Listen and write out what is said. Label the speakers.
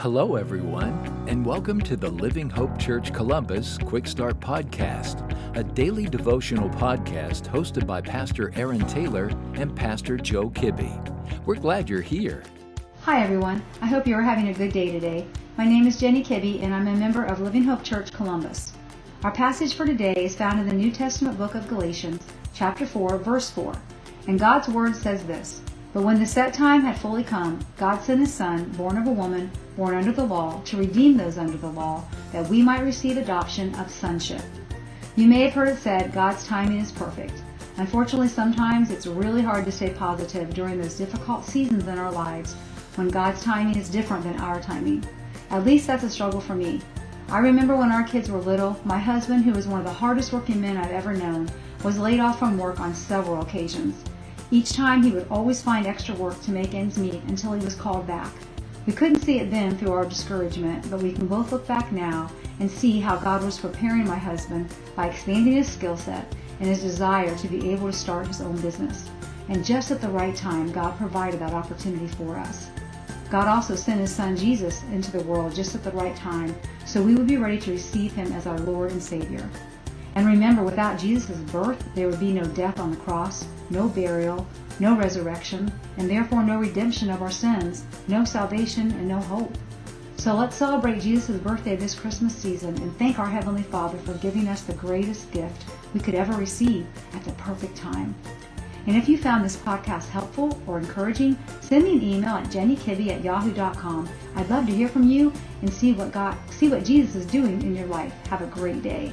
Speaker 1: Hello, everyone, and welcome to the Living Hope Church Columbus Quick Start Podcast, a daily devotional podcast hosted by Pastor Aaron Taylor and Pastor Joe Kibbe. We're glad you're here.
Speaker 2: Hi, everyone. I hope you are having a good day today. My name is Jenny Kibbe, and I'm a member of Living Hope Church Columbus. Our passage for today is found in the New Testament book of Galatians, chapter 4, verse 4. And God's word says this But when the set time had fully come, God sent his Son, born of a woman, born under the law, to redeem those under the law, that we might receive adoption of sonship. You may have heard it said, God's timing is perfect. Unfortunately, sometimes it's really hard to stay positive during those difficult seasons in our lives when God's timing is different than our timing. At least that's a struggle for me. I remember when our kids were little, my husband, who was one of the hardest working men I've ever known, was laid off from work on several occasions. Each time he would always find extra work to make ends meet until he was called back. We couldn't see it then through our discouragement, but we can both look back now and see how God was preparing my husband by expanding his skill set and his desire to be able to start his own business. And just at the right time, God provided that opportunity for us. God also sent his son Jesus into the world just at the right time so we would be ready to receive him as our Lord and Savior. And remember, without Jesus' birth, there would be no death on the cross, no burial, no resurrection, and therefore no redemption of our sins, no salvation, and no hope. So let's celebrate Jesus' birthday this Christmas season and thank our Heavenly Father for giving us the greatest gift we could ever receive at the perfect time. And if you found this podcast helpful or encouraging, send me an email at jennykibbe at yahoo.com. I'd love to hear from you and see what God, see what Jesus is doing in your life. Have a great day.